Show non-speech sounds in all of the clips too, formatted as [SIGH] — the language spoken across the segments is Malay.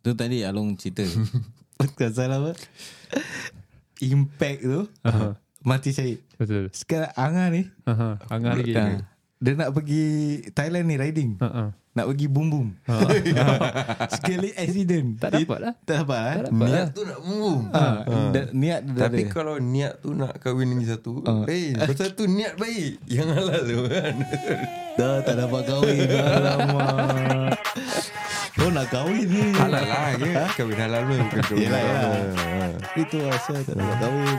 Tu tadi Along cerita [LAUGHS] Pasal apa Impact tu Aha. Mati Syahid Betul. Sekarang Angah ni Aha. Angah lagi. ah, Dia nak pergi Thailand ni riding Ha Nak pergi boom boom [LAUGHS] Sekali accident Tak dapat lah. Tak dapat eh? Tak dapat lah. Niat tu nak boom Ah, da- Niat dia Tapi ada. kalau niat tu nak kahwin lagi satu Ah. Eh pasal tu niat baik Yang halal tu kan Dah tak dapat kahwin Alamak Oh nak kahwin ni Halal lah ya. Kahwin halal pun bukan kahwin Yelah, haram. yelah. Ha. Itu asal tak dapat kahwin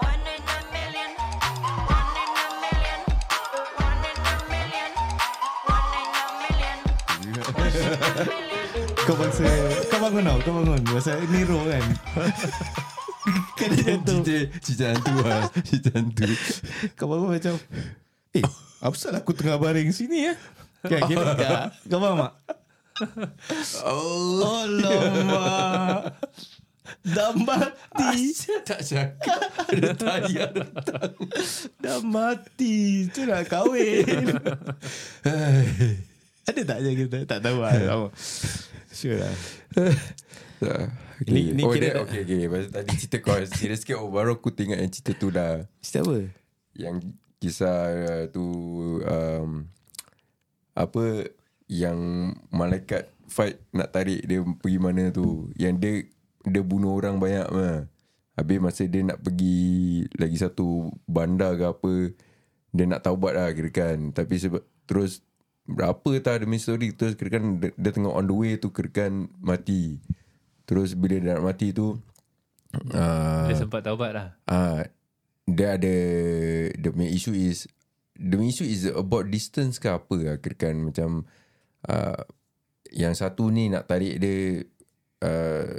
One in a million, one in a million, one in a million, one in a million, Dia jatuh Cerita Cerita hantu lah [LAUGHS] Cerita hantu. Kau bangun macam Eh Apa salah aku tengah baring sini ya Kan kira tak [LAUGHS] Kau faham tak? Oh Alamak Dah mati. Tak cakap. Ada tayar datang. Dah mati. Tu nak kahwin. Ada tak je kita? Tak tahu lah. [LAUGHS] Sure lah okay. Ni- ni oh, kira dah- okay, okay. Pasal tadi cerita kau Serius sikit. Oh, Baru aku tengok yang cerita tu dah. Cerita apa? Yang kisah uh, tu um, Apa Yang Malaikat Fight Nak tarik dia pergi mana tu. Yang dia Dia bunuh orang banyak mah. Habis masa dia nak pergi Lagi satu Bandar ke apa Dia nak taubat lah kira kan. Tapi sebab Terus Berapa tak demi story. Terus kira kan dia, dia tengah on the way tu Kira kan mati Terus bila dia nak mati tu uh, Dia sempat taubat lah. Ah, dia ada the main issue is the main issue is about distance ke apa lah kira kan macam uh, yang satu ni nak tarik dia uh,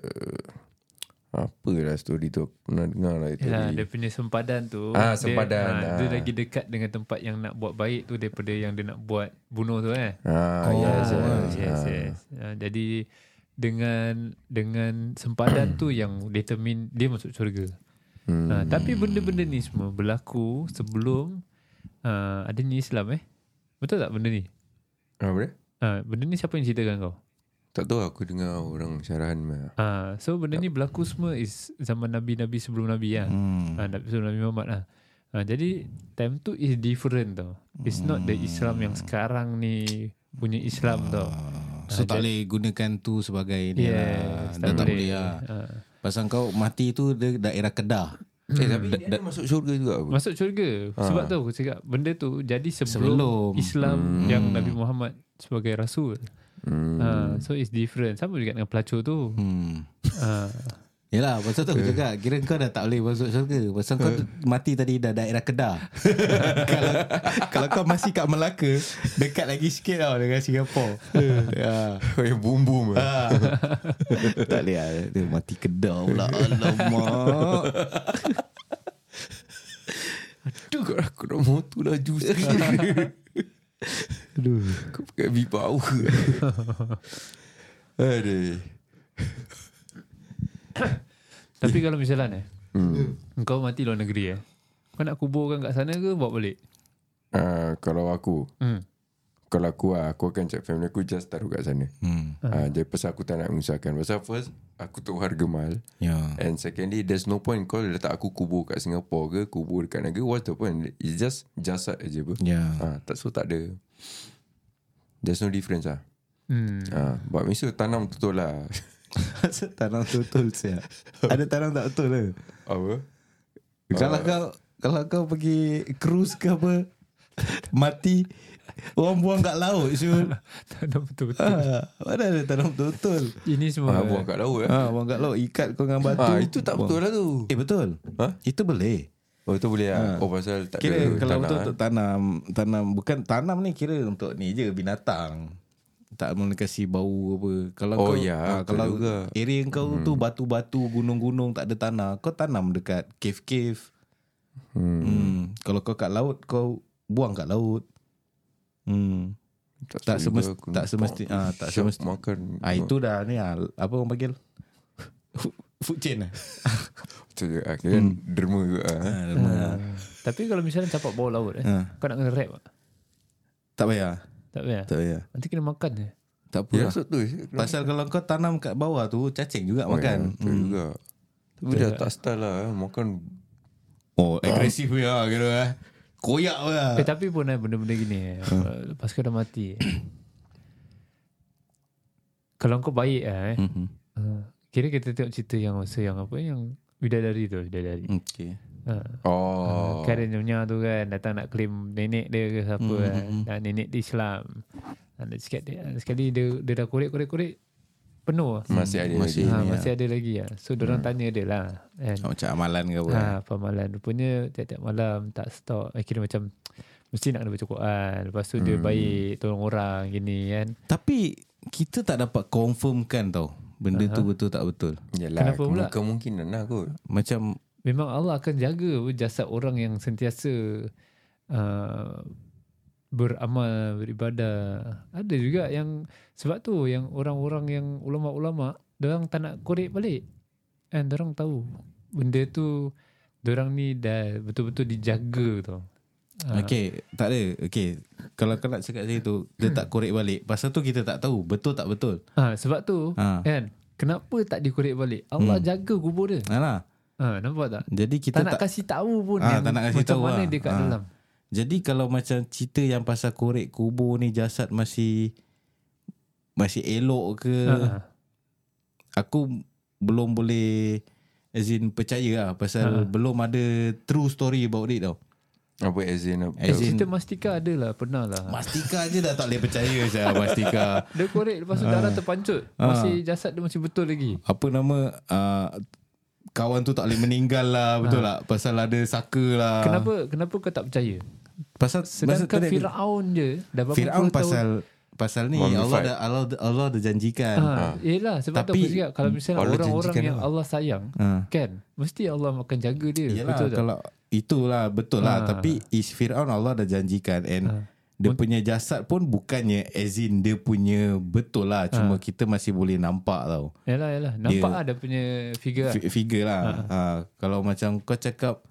apa lah story tu Aku pernah dengar lah itu Ya, tadi. dia punya sempadan tu. Ah, sempadan, Dia, ah, dia ah. lagi dekat dengan tempat yang nak buat baik tu daripada yang dia nak buat bunuh tu eh. ah, Oh, yes, Ah, yes, yes, ah. yes. Ah, jadi dengan dengan sempadan tu [CLEARS THROAT] yang determine dia masuk syurga. Hmm. Ah, tapi benda-benda ni semua berlaku sebelum uh, adanya Islam eh. Betul tak benda ni? Apa dia? Ah, benda ni siapa yang ceritakan kau? Tak tahu aku dengar orang syarahan. Ah, so benda ni berlaku semua is zaman nabi-nabi sebelum nabi lah. hmm. Ah, Nabi sebelum Nabi Muhammad lah. Ah, jadi time tu is different tau. It's not the Islam yang sekarang ni punya Islam tau. So tak boleh gunakan tu sebagai ni lah. Yes, Dah tak boleh lah Ah. Pasal kau mati tu dia daerah Kedah Eh, tapi dia ada masuk syurga juga apa? Masuk syurga. Sebab tu aku cakap benda tu jadi sebelum, Sebelum. Islam yang Nabi Muhammad sebagai rasul. Hmm. Ah, so it's different. Sama juga dengan pelacur tu. Hmm Ah, Yelah pasal tu aku cakap Kira kau dah tak boleh masuk syurga. Pasal kau tu- mati tadi dah daerah Kedah. [LAUGHS] Kalau, kalau kau masih kat Melaka Dekat lagi sikit tau dengan Singapura ya. Kau yang boom-boom Ah. ah. tak boleh lah Dia mati Kedah pula. Alamak. [LAUGHS] Aduh kau aku dah motor laju [LAUGHS] sikit. Aduh. Kau pakai V-Power. Aduh [COUGHS] tapi kalau misalnya eh, hmm. kau mati luar negeri eh. Kau nak kuburkan kat sana ke bawa balik? uh, Kalau aku Hmm. Kalau aku lah Aku akan cakap family aku Just taruh kat sana hmm. uh. Jadi pasal aku tak nak menyusahkan Pasal first Aku tahu harga mahal Ya And secondly There's no point Kau letak aku kubur kat Singapore ke Kubur dekat negara What's the point It's just Jasad aja apa Ya uh, tak, So tak ada There's no difference lah Hmm. uh, But sure tanam betul lah [LAUGHS] [LAUGHS] Tanam betul siap Ada tanam tak betul ke? Apa? Kalau kau Kalau kau pergi Cruise ke apa Mati Orang buang kat laut Syul. [LAUGHS] Tanam betul-betul. ah, Mana ada tanam betul-betul? Ini semua. ah, Buang kat laut eh? Ah, buang kat laut Ikat kau dengan batu. Ah, Itu tak buang. betul lah tu. Eh betul. Ha? Itu boleh. Oh itu boleh lah Oh pasal tak Kira ada kalau tanah, betul eh. untuk tanam Tanam Bukan tanam ni kira untuk ni je Binatang Tak boleh kasih bau apa Kalau Oh, kau ya, ah, betul Kalau juga. area kau tu Batu-batu Gunung-gunung Tak ada tanah Kau tanam dekat Cave-cave hmm. hmm. Kalau kau kat laut Kau buang kat laut hmm. Tak tahu semesti juga aku Tak semesti ah, Tak Syok semesti makan ah, Itu dah ni ah, Apa orang panggil food chain lah. [LAUGHS] Betul juga. Kira kan derma juga. ah. Ha, derma. Ah. Tapi kalau misalnya campak bawah laut eh, Ha. kau nak kena rap tak? Tak payah. Tak payah. Tak payah. Nanti kena makan je. Tak apa Ya, lah. tu. Pasal kalau kau tanam kat bawah tu cacing juga makan. Betul juga. Tapi dah tak style lah. eh. Makan Oh, agresif ya kira eh. Koyak lah. Eh, tapi pun eh, benda-benda gini eh. Lepas kau dah mati eh. Kalau kau baik eh, Mhm. uh, kira kita tengok cerita yang masa yang apa yang bidadari tu, bidadari. Okay. Uh, Oh Karen Nyonya tu kan datang nak claim nenek dia ke siapa Hmm, kan. hmm, Dan nenek dia Islam. Dan dia cakap dia, sekali dia, dia dah korek-korek-korek penuh lah. Masih ada Masih lagi Ha, ni masih ada lagi lah. So, orang Hmm. tanya dia lah. Kan. Oh, macam amalan ke apa? Ha, pemalan. Rupanya tiap-tiap malam tak stop. Eh, kira macam mesti nak kena baca Quran. Lepas tu dia Hmm. baik tolong orang gini kan. Tapi kita tak dapat confirmkan tau. Benda tu betul tak betul. Yalah Kenapa pula? Kemungkinan lah kot Macam Memang Allah akan jaga jasad orang yang sentiasa uh, beramal, beribadah. Ada juga yang sebab tu yang orang-orang yang ulama-ulama orang tak nak korek balik. And orang tahu benda tu orang ni dah betul-betul dijaga tau. Ah. Okay Tak ada Okay Kalau kau nak cakap macam tu Dia tak korek balik Pasal tu kita tak tahu Betul tak betul Ha, sebab tu Ha. kan kenapa tak dikorek balik? Allah jaga kubur dia. Alah Ha, nampak tak? Jadi kita tak nak tak, kasih tahu pun Ah, yang tak nak kasih macam tahu mana lah. dia kat Ah. dalam. Jadi kalau macam cerita yang pasal korek kubur ni Jasad masih Masih elok ke Ha. Aku belum boleh As in percaya lah Pasal belum ada True story about it tau Apa as in? As in Kita Mastika ada lah Pernah lah Mastika je dah tak boleh percaya saya Mastika [LAUGHS] Dia korek Lepas tu Ah. darah terpancut Masih jasad dia masih betul lagi Apa nama uh, Kawan tu tak boleh meninggal lah [LAUGHS] Betul tak Pasal ada saka lah Kenapa Kenapa kau tak percaya Pasal Sedangkan pasal Fir'aun je Dah berapa Fir'aun puluh tahun pasal Pasal ni Mummified. Allah dah Allah, Allah dah janjikan ha, Yelah sebab Tapi- tu aku cakap Kalau misalnya Allah orang-orang yang apa? Allah sayang ha. Kan Mesti Allah akan jaga dia Yelah Betul tak? kalau Itulah betul lah Ha. Tapi is Fir'aun Allah dah janjikan And Ha. Dia punya jasad pun bukannya As in dia punya Betul lah. Cuma kita masih boleh nampak tau. Yalah yalah. Nampak Dia- lah dia punya figure lah. Fi- Figure lah. Ha. Kalau macam kau cakap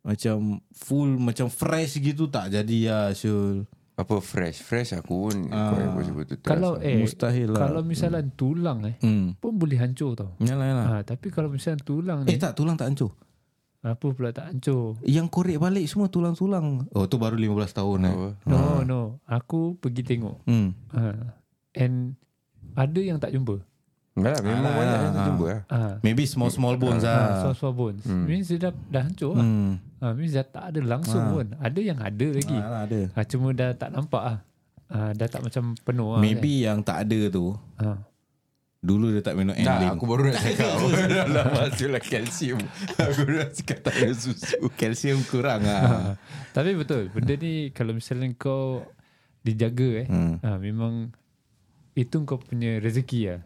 Macam Full Macam fresh gitu Tak jadi lah Syul? Apa fresh? Fresh aku pun Ah. Kau yang betul Kalau eh Mustahil lah. Kalau misalnya tulang eh hmm. Pun boleh hancur tau. Yalah yalah. Ha, Tapi kalau misalnya tulang Eh ni tak tulang tak hancur Apa pula tak hancur Yang korek balik semua tulang-tulang Oh tu baru 15 tahun eh Apa? No no Aku pergi tengok hmm. ha. And Ada yang tak jumpa Enggak lah Memang Alah, banyak yang ah. terjumpa lah ha. Maybe small-small bones ha. lah Small-small bones Hmm. Means dia dah, dah hancur lah hmm. ha. Means dah tak ada langsung Ah. pun Ada yang ada lagi Ah, ada ha. Cuma dah tak nampak lah ha. Dah tak macam penuh lah Maybe yang tak ada tu kan? Dulu dia tak minum Nah, Enlin aku baru nak cakap. [LAUGHS] Dah masuk lah kalsium. Aku dah cakap tak ada susu. Kalsium kurang lah [LAUGHS] Tapi betul Benda ni Kalau misalnya kau Dijaga eh hmm. ha, Memang Itu kau punya rezeki lah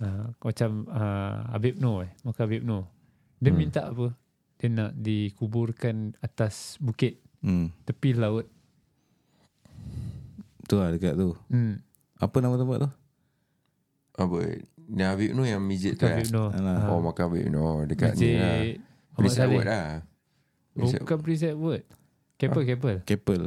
ha, Macam uh, Habib Noh eh Maka Habib Noh. Dia Hmm. minta apa? Dia nak dikuburkan Atas bukit Hmm. Tepi laut. Tu lah dekat tu. Hmm. Apa nama tempat tu? Apa Ni Habib Noh yang masjid tu Habib Noh. Alah. Oh makan Habib Noh Dekat ni lah. Prince Edward lah. Prince Bukan Prince Edward Keppel Keppel Keppel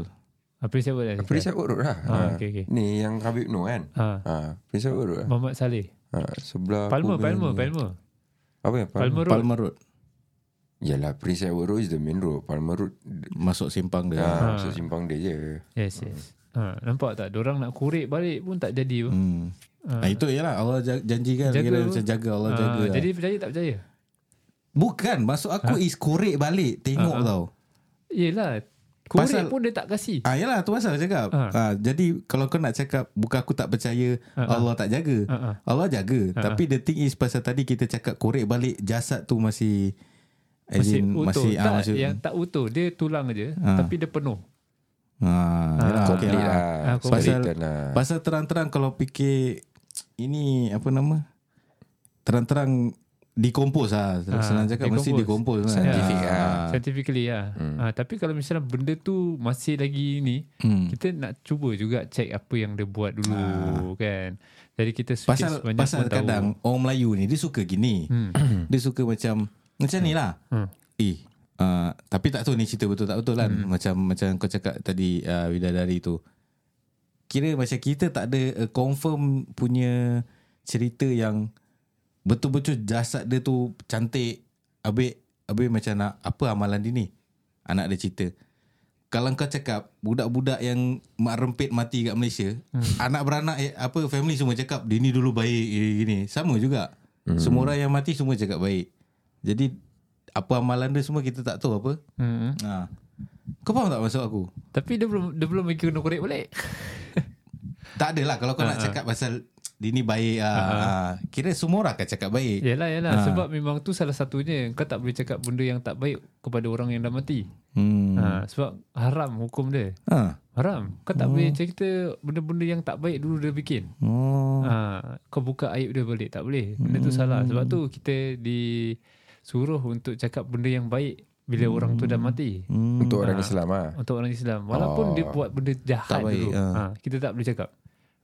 ah, Prince Edward lah Prince Edward Road lah. Ah, Ha. okay, okay. Ni yang Habib Noh kan? Ha. Prince Edward Road lah. Muhammad Saleh. Ha. Sebelah Palmer Palmer Palmer. Apa? Yang Palmer? Palmer? Road. Palmer Road. Yalah Prince Edward Road is the main road. Palmer Road Masuk simpang dia. Ha. Ah. Masuk simpang dia je. Yes yes. Ha, Nampak tak? Diorang nak korek balik pun tak jadi pun hmm. Ah, Itu je lah Allah ja- janjikan Jaga Kira macam jaga Allah Ah, jaga. Jadi percaya tak percaya Bukan Maksud aku is korek balik Tengok ah. tau Yelah Korek Pasal- pun dia tak kasih Ah yalah tu pasal cakap. Ah. Ah. jadi kalau kau nak cakap bukan aku tak percaya Ah, Allah tak jaga. Ah. Allah jaga. Ah, Tapi the thing is pasal tadi kita cakap korek balik jasad tu masih as Masih in, utuh masih tak, ah, masih Yang tak utuh Dia tulang je Ah. Tapi dia penuh ah, yalah, okay Complete lah. lah Ah, Pasal Skeleton lah pasal terang-terang kalau fikir ini apa nama? Terang-terang Decompose lah Ah, Senang cakap Mesti decompose. decompose lah. Scientific Ah. lah. Scientifically lah. Hmm. Ha, tapi kalau misalnya benda tu masih lagi ni, Hmm. kita nak cuba juga check apa yang dia buat dulu kan. Jadi kita sikit Pasal sebanyak pasal pun tahu. kadang orang Melayu ni dia suka gini. Hmm. dia suka macam macam ni lah. Hmm. Eh uh, tapi tak tahu ni cerita betul tak betul kan. Hmm. Macam macam kau cakap tadi uh, bidadari tu. Kira macam kita tak ada uh, confirm punya cerita yang betul-betul jasad dia tu cantik. Habis habis macam nak apa amalan dia ni? Anak dia cerita. Kalau kau cakap budak-budak yang mak rempit mati kat Malaysia, hmm. anak beranak eh, apa family semua cakap dia ni dulu baik eh, gini. Sama juga. Hmm. Semua orang yang mati semua cakap baik. Jadi apa amalan dia semua kita tak tahu apa. Hmm. Ha. Kau faham tak maksud aku? Tapi dia belum dia belum bagi kena korek balik. [LAUGHS] Tak adalah kalau kau nak cakap pasal dia ni baik ah. Uh-huh. Kira semua orang akan cakap baik. Yalah yalah ha. sebab memang tu salah satunya kau tak boleh cakap benda yang tak baik kepada orang yang dah mati. Hmm. Ha sebab haram hukum dia. Ha. Haram. Kau tak boleh cerita benda-benda yang tak baik dulu dia bikin. Oh. Ha, kau buka aib dia balik tak boleh. Benda tu salah. Sebab tu kita disuruh untuk cakap benda yang baik bila orang tu dah mati. Hmm. Untuk orang Islam lah. Untuk orang Islam. Walaupun Oh. dia buat benda jahat Tak baik, dulu. ha. Ha, kita tak boleh cakap.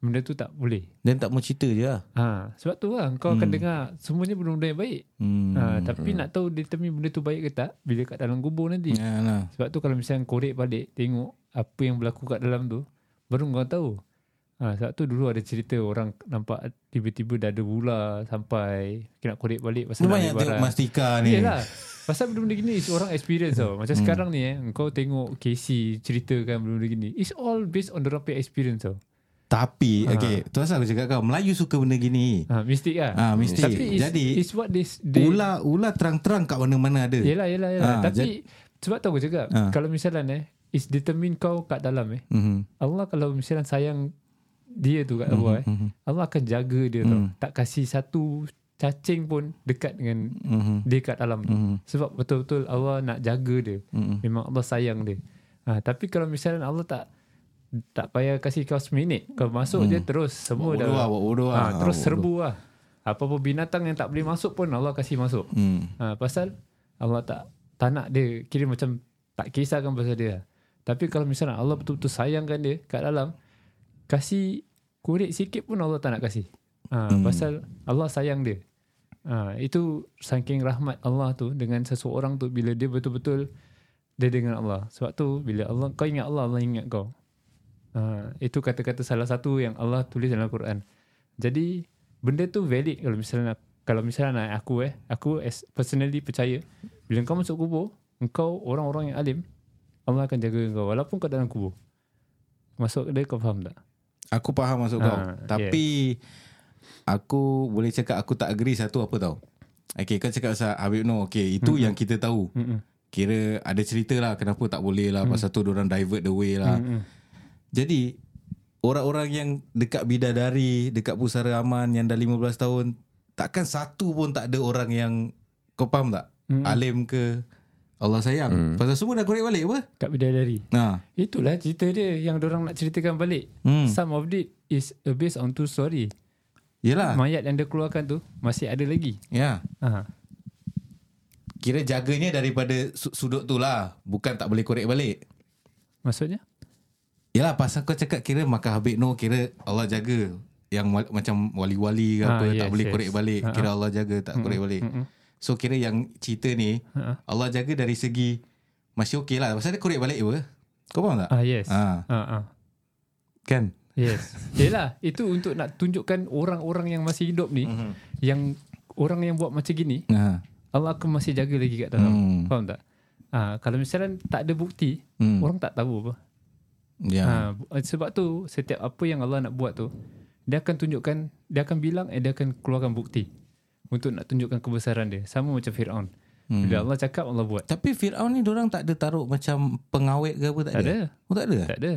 Benda tu tak boleh. Dan tak mau cerita je lah. Ha, sebab tu lah kau akan dengar semuanya benda-benda yang baik. Hmm. Ha, tapi nak tahu determine benda tu baik ke tak bila kat dalam kubur nanti. Ya lah. Sebab tu kalau misalnya korek balik tengok apa yang berlaku kat dalam tu baru kau tahu. Ha, sebab tu dulu ada cerita orang nampak tiba-tiba dah ada bula sampai kena korek balik pasal Lu nak banyak tengok barang. Mastika ni. Yelah. Pasal benda-benda gini orang experience tau. Macam Hmm. sekarang ni eh kau tengok Casey ceritakan benda-benda gini. It's all based on the punya experience tau. Tapi okay, tu asal aku cakap kau Melayu suka benda gini. Ha, mistik lah. Ah mesti. Tapi it's, Jadi it's what this they, ular ular terang-terang kat mana-mana ada. Yelah, yelah, yelah. Ah, Tapi sebab tu aku cakap, Ah. kalau misalnya eh, is determine kau kat dalam eh. Mhm. Allah kalau misalnya sayang dia tu kat bawah eh. mhm. Allah akan jaga dia tau. Tak kasih satu cacing pun dekat dengan Mhm. dia kat dalam tu. Mhm. Sebab betul-betul Allah nak jaga dia. Mhm. Memang Allah sayang dia. Ha, tapi kalau misalnya Allah tak tak payah kasih kau seminit. Kau masuk je terus semua bodoh lah, bodoh ha, lah. terus Buat serbu lah. Apa-apa binatang yang tak boleh masuk pun Allah kasih masuk. Hmm. Ha, pasal Allah tak tak nak dia kira macam tak kisahkan pasal dia. Tapi kalau misalnya Allah betul-betul sayangkan dia kat dalam kasih kurit sikit pun Allah tak nak kasih. Ha, hmm. pasal Allah sayang dia. Ha, itu saking rahmat Allah tu dengan seseorang tu bila dia betul-betul dia dengan Allah. Sebab tu bila Allah kau ingat Allah Allah ingat kau. Ha, itu kata-kata salah satu yang Allah tulis dalam Al-Quran. Jadi benda tu valid kalau misalnya kalau misalnya aku eh aku as personally percaya bila kau masuk kubur engkau orang-orang yang alim Allah akan jaga kau walaupun kau dalam kubur. Masuk dia kau faham tak? Aku faham maksud Ah, kau. Tapi aku boleh cakap aku tak agree satu apa tau. Okay, kau cakap pasal Habib Noh. Okay, itu yang kita tahu. Mm-mm. Kira ada cerita lah kenapa tak boleh lah. Pasal tu orang divert the way lah. Mm-mm. Jadi, orang-orang yang dekat bidadari, dekat pusara aman yang dah 15 tahun, takkan satu pun tak ada orang yang, kau faham tak? Mm. Alim ke, Allah sayang. Pasal semua dah korek balik apa? Kat bidadari. Nah. Itulah cerita dia yang orang nak ceritakan balik. Hmm. Some of it is based on true story. Yelah. Mayat yang dia keluarkan tu masih ada lagi. Ya. Ha. Kira jaganya daripada su- sudut tu lah. Bukan tak boleh korek balik. Maksudnya? Yalah pasal kau cakap kira maka Habib Noh kira Allah jaga. Yang wali, macam wali-wali ke Ah, apa yes, tak boleh yes. korek balik. Ah, Kira Allah jaga tak korek balik. Mm-mm. So kira yang cerita ni Ha. Allah jaga dari segi masih okey lah. Pasal dia korek balik apa? Kau faham tak? Ah yes. Ah. Ah ah. Kan? Yes. [LAUGHS] Yelah, itu untuk nak tunjukkan orang-orang yang masih hidup ni Mhm. yang orang yang buat macam gini, Ha. Allah akan masih jaga lagi kat dalam. Hmm. Faham tak? Ah, kalau misalnya tak ada bukti, Hmm. orang tak tahu apa. Ya. Ha, sebab tu setiap apa yang Allah nak buat tu, dia akan tunjukkan, dia akan bilang, eh, dia akan keluarkan bukti untuk nak tunjukkan kebesaran dia. Sama macam Fir'aun. Hmm. Bila Allah cakap, Allah buat. Tapi Fir'aun ni orang tak ada taruh macam pengawet ke apa tak, Tak ada. Oh tak ada? Tak ada.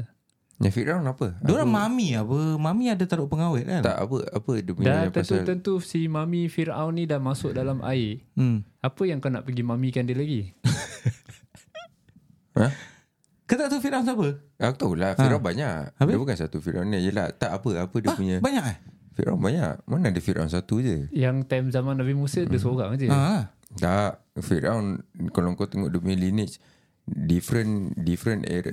Yang Fir'aun apa? Diorang mami apa? Mami ada taruh pengawet kan? Tak apa apa dia punya Dah pasal tentu-tentu si mami Fir'aun ni dah masuk dalam air. Hmm. Apa yang kau nak pergi mamikan dia lagi? [LAUGHS] ha? Kau tak tahu Fir'aun siapa? Aku tahu lah Fir'aun banyak Habis? Dia bukan satu Fir'aun ni Yelah tak apa Apa dia Ah, punya Banyak eh? Fir'aun banyak. Mana ada Fir'aun satu je? Yang time zaman Nabi Musa Hmm. dia seorang je. Ha. Tak. Fir'aun, kalau kau tengok dia punya lineage, different different era.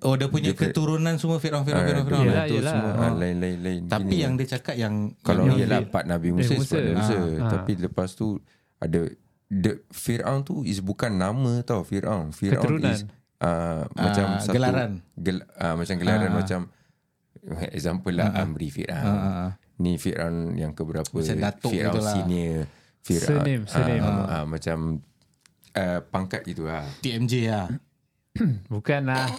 Oh dia punya Different- keturunan semua Fir'aun Fir'aun Ah, Fir'aun dia Fir'aun. Yelah, tu yelah. semua Ah. ah, lain-lain lain. Tapi Gini. yang dia cakap yang kalau yang- ialah part Nabi Nabi Musa, Musa. part Nabi Musa. Ah. Tapi lepas tu ada the Fir'aun tu is bukan nama tau Fir'aun. Fir'aun Keturunan. is uh, macam satu gelaran. Gel, uh, macam gelaran Ah. macam example lah Amri Fir'aun. Ah. Ni Fir'aun yang keberapa? Macam Datuk Fir'aun gitulah. senior. Surname, surname. ah, ah, macam uh, pangkat gitu lah. TMJ lah. [COUGHS] Bukan lah.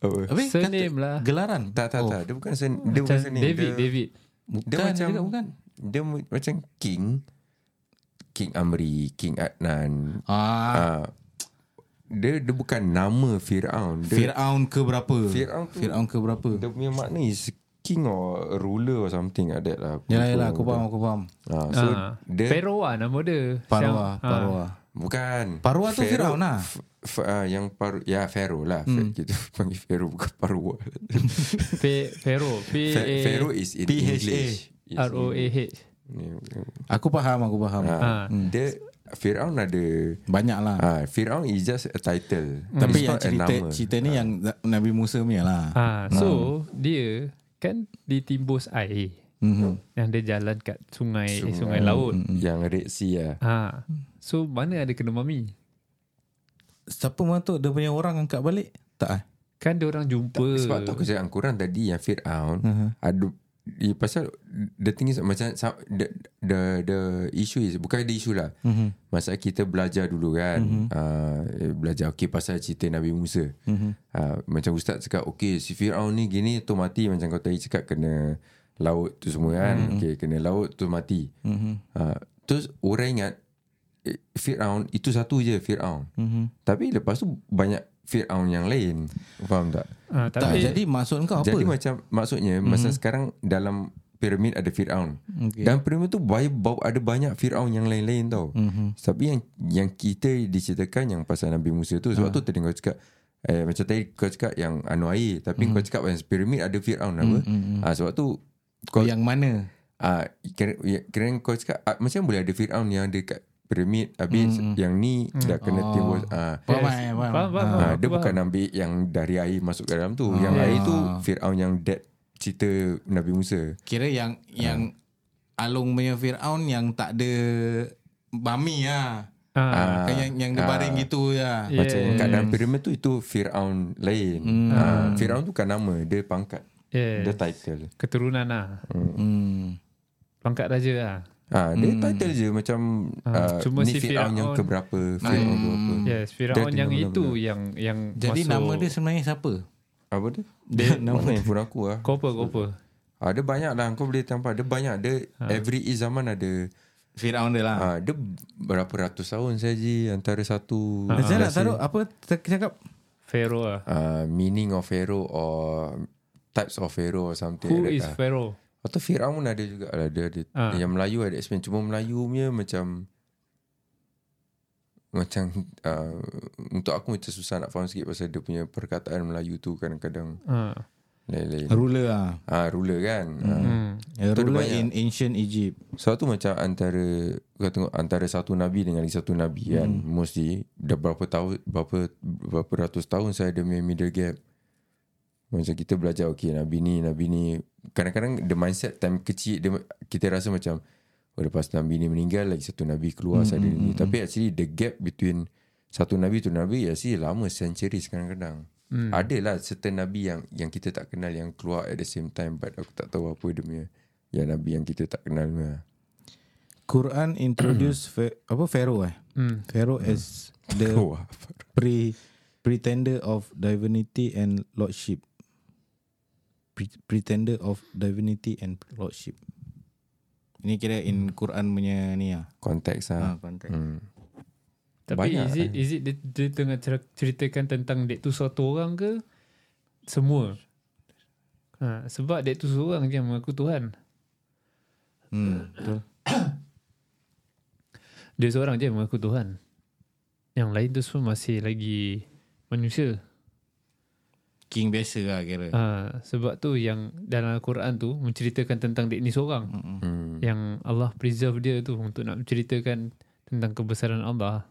Apa? Surname kata- lah. Gelaran. Tak tak Oh. tak dia bukan sen, dia bukan Macam surname. David, dia, David. Bukan, dia macam dia bukan. Dia mu- macam king. King Amri, King Adnan. Ah, Ah, dia dia bukan nama Firaun. Dia Fir'aun ke berapa? Fir'aun tu- Fir'aun ke berapa? dia punya makna is king or ruler or something like that lah. Aku Yalah yalah aku faham aku faham. Ah, so dia Pharaoh lah nama dia. Parwa, Siang- ah. Parwa. bukan. Parwa tu Firaun lah. F- f- ah, yang paru ya Pharaoh lah. Hmm. Kita [LAUGHS] panggil Pharaoh bukan Parwa. Fe- Pharaoh. Fa- Pharaoh is in PHA. English. Is P-H-A-R-O-A-H. in- Aku faham aku faham. Ah, Ah. Dia Firaun ada Banyak lah. ah Firaun is just a title. Tapi It's yang a cerita cerita ni yang Nabi Musa punya lah. Ah, so dia kan ditimbus air Mhm. yang dia jalan kat sungai sungai, Sungai. sungai laut. yang Red Sea lah. Ah. So mana ada kena mami? Siapa matuk dia punya orang angkat balik? Tak eh? Kan dia orang jumpa. Sebab tu aku cakap kurang tadi yang Firaun Uh-huh. ada eh, pasal the thing is macam the the, the issue is bukan ada issue lah. Mhm. Masa kita belajar dulu kan Mhm. uh, belajar okey pasal cerita Nabi Musa. Mhm. Uh, macam ustaz cakap okey si Firaun ni gini tu mati macam kau tadi cakap kena laut tu semua kan. Mhm. Okey kena laut tu mati. Mhm. Uh, terus orang ingat Firaun itu satu je Firaun. Mhm. Tapi lepas tu banyak Firaun yang lain. Faham tak? Ah, Tak, tapi jadi maksud kau apa? Jadi macam maksudnya mm-hmm. masa sekarang dalam piramid ada Firaun. Okay. Dan piramid tu banyak ada banyak Firaun yang lain-lain tau. Mhm. Tapi yang yang kita diceritakan yang pasal Nabi Musa tu sebab tu tadi kau cakap eh macam tadi kau cakap yang anu air tapi kau cakap yang piramid ada Firaun apa? mm, Ah sebab tu Kau yang mana? ah kira, ya, kira kau cakap ah, macam boleh ada Firaun yang ada kat piramid habis yang ni dah kena timbul ah Faham Yes. Faham. Faham, faham, Ah. Aku dia bukan ambil yang dari air masuk ke dalam tu. Ah. Yang air tu Fir'aun yang dead cerita Nabi Musa. Kira yang yang Alung punya Fir'aun yang tak ada bami lah. ah, Kan yang, yang dia baring gitu ya. Yeah. Macam kat dalam piramid tu itu Fir'aun lain. Ha, Fir'aun tu bukan nama, dia pangkat. yeah. Dia title. keturunan lah. Hmm. Pangkat raja lah. Ha, dia title je macam Ah, uh, cuma ni si Fir'aun yang keberapa, Fir'aun Hmm. keberapa. Yes, Firaun yang tinggal itu benar-benar. yang yang Jadi masuk nama dia sebenarnya siapa? Apa dia? Dia [LAUGHS] nama yang pun aku lah. Kopa Kopa. Ha, dia banyak lah, kau boleh tampak. Dia banyak. Dia every zaman ada Fir'aun dia lah. Ha, dia berapa ratus tahun saja antara satu Saya nak taruh apa tak cakap? Pharaoh lah. uh, meaning of pharaoh or types of pharaoh or something Who like is that. lah. Pharaoh? Atau Firaun pun ada juga lah. Dia ada. Ah. Yang Melayu ada explain. Cuma Melayu punya macam macam uh, untuk aku macam susah nak faham sikit pasal dia punya perkataan Melayu tu kadang-kadang Ah. lain-lain. Ruler lah. Ah ruler kan. Hmm. A Tu ada ruler banyak. in ancient Egypt. So tu macam antara kau tengok antara satu nabi dengan lagi satu nabi kan. Hmm. Mesti dah berapa tahun berapa berapa ratus tahun saya ada middle gap. Macam kita belajar okay nabi ni nabi ni kadang-kadang the mindset time kecil dia, kita rasa macam oh lepas nabi ni meninggal lagi satu nabi keluar saya ada ni. Tapi actually the gap between satu nabi tu nabi actually lama centuries kadang-kadang. Hmm. Adalah certain nabi yang yang kita tak kenal yang keluar at the same time but aku tak tahu apa dia punya yang nabi yang kita tak kenal punya. Quran introduce [CLEARS THROAT] fa- apa Pharaoh eh? Hmm. Pharaoh as the [LAUGHS] pre pretender of divinity and lordship. Pre- pretender of divinity and lordship. Ini kira in Quran punya ni lah. konteks Ha, lah. konteks. Hmm. Tapi Banyak is it, is it dia, dia tengah cer- ceritakan tentang dek tu satu orang ke? Semua. Ha, sebab dek tu seorang je yang mengaku Tuhan. Hmm, betul. Dia seorang je yang mengaku Tuhan. Yang lain tu semua masih lagi manusia. King biasa lah kira. Uh, sebab tu yang dalam Al-Quran tu menceritakan tentang dia ni seorang Hmm. yang Allah preserve dia tu untuk nak menceritakan tentang kebesaran Allah.